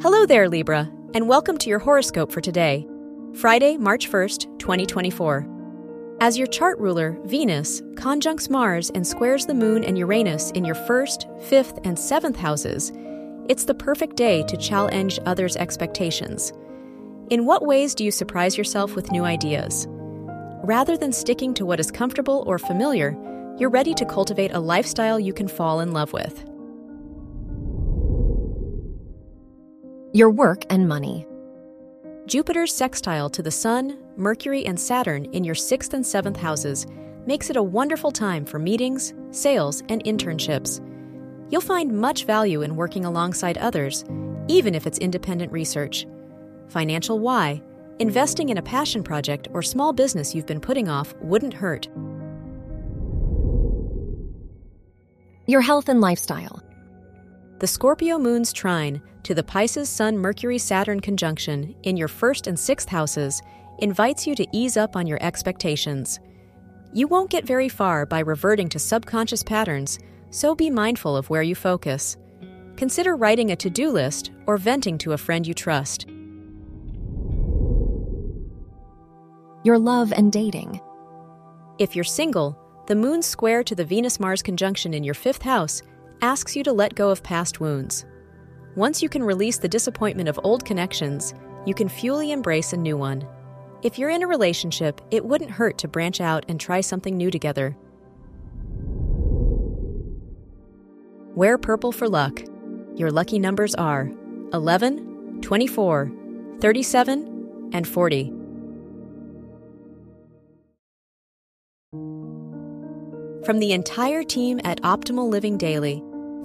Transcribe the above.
Hello there, Libra, and welcome to your horoscope for today, Friday, March 1st, 2024. As your chart ruler, Venus, conjuncts Mars and squares the Moon and Uranus in your first, fifth, and seventh houses, it's the perfect day to challenge others' expectations. In what ways do you surprise yourself with new ideas? Rather than sticking to what is comfortable or familiar, you're ready to cultivate a lifestyle you can fall in love with. Your work and money. Jupiter's sextile to the Sun, Mercury, and Saturn in your sixth and seventh houses makes it a wonderful time for meetings, sales, and internships. You'll find much value in working alongside others, even if it's independent research. Financial why, investing in a passion project or small business you've been putting off wouldn't hurt. Your health and lifestyle. The Scorpio moon's trine to the Pisces Sun Mercury Saturn conjunction in your first and sixth houses invites you to ease up on your expectations. You won't get very far by reverting to subconscious patterns, so be mindful of where you focus. Consider writing a to do list or venting to a friend you trust. Your love and dating. If you're single, the moon square to the Venus Mars conjunction in your fifth house asks you to let go of past wounds. Once you can release the disappointment of old connections, you can fully embrace a new one. If you're in a relationship, it wouldn't hurt to branch out and try something new together. Wear purple for luck. Your lucky numbers are 11, 24, 37, and 40. From the entire team at Optimal Living Daily,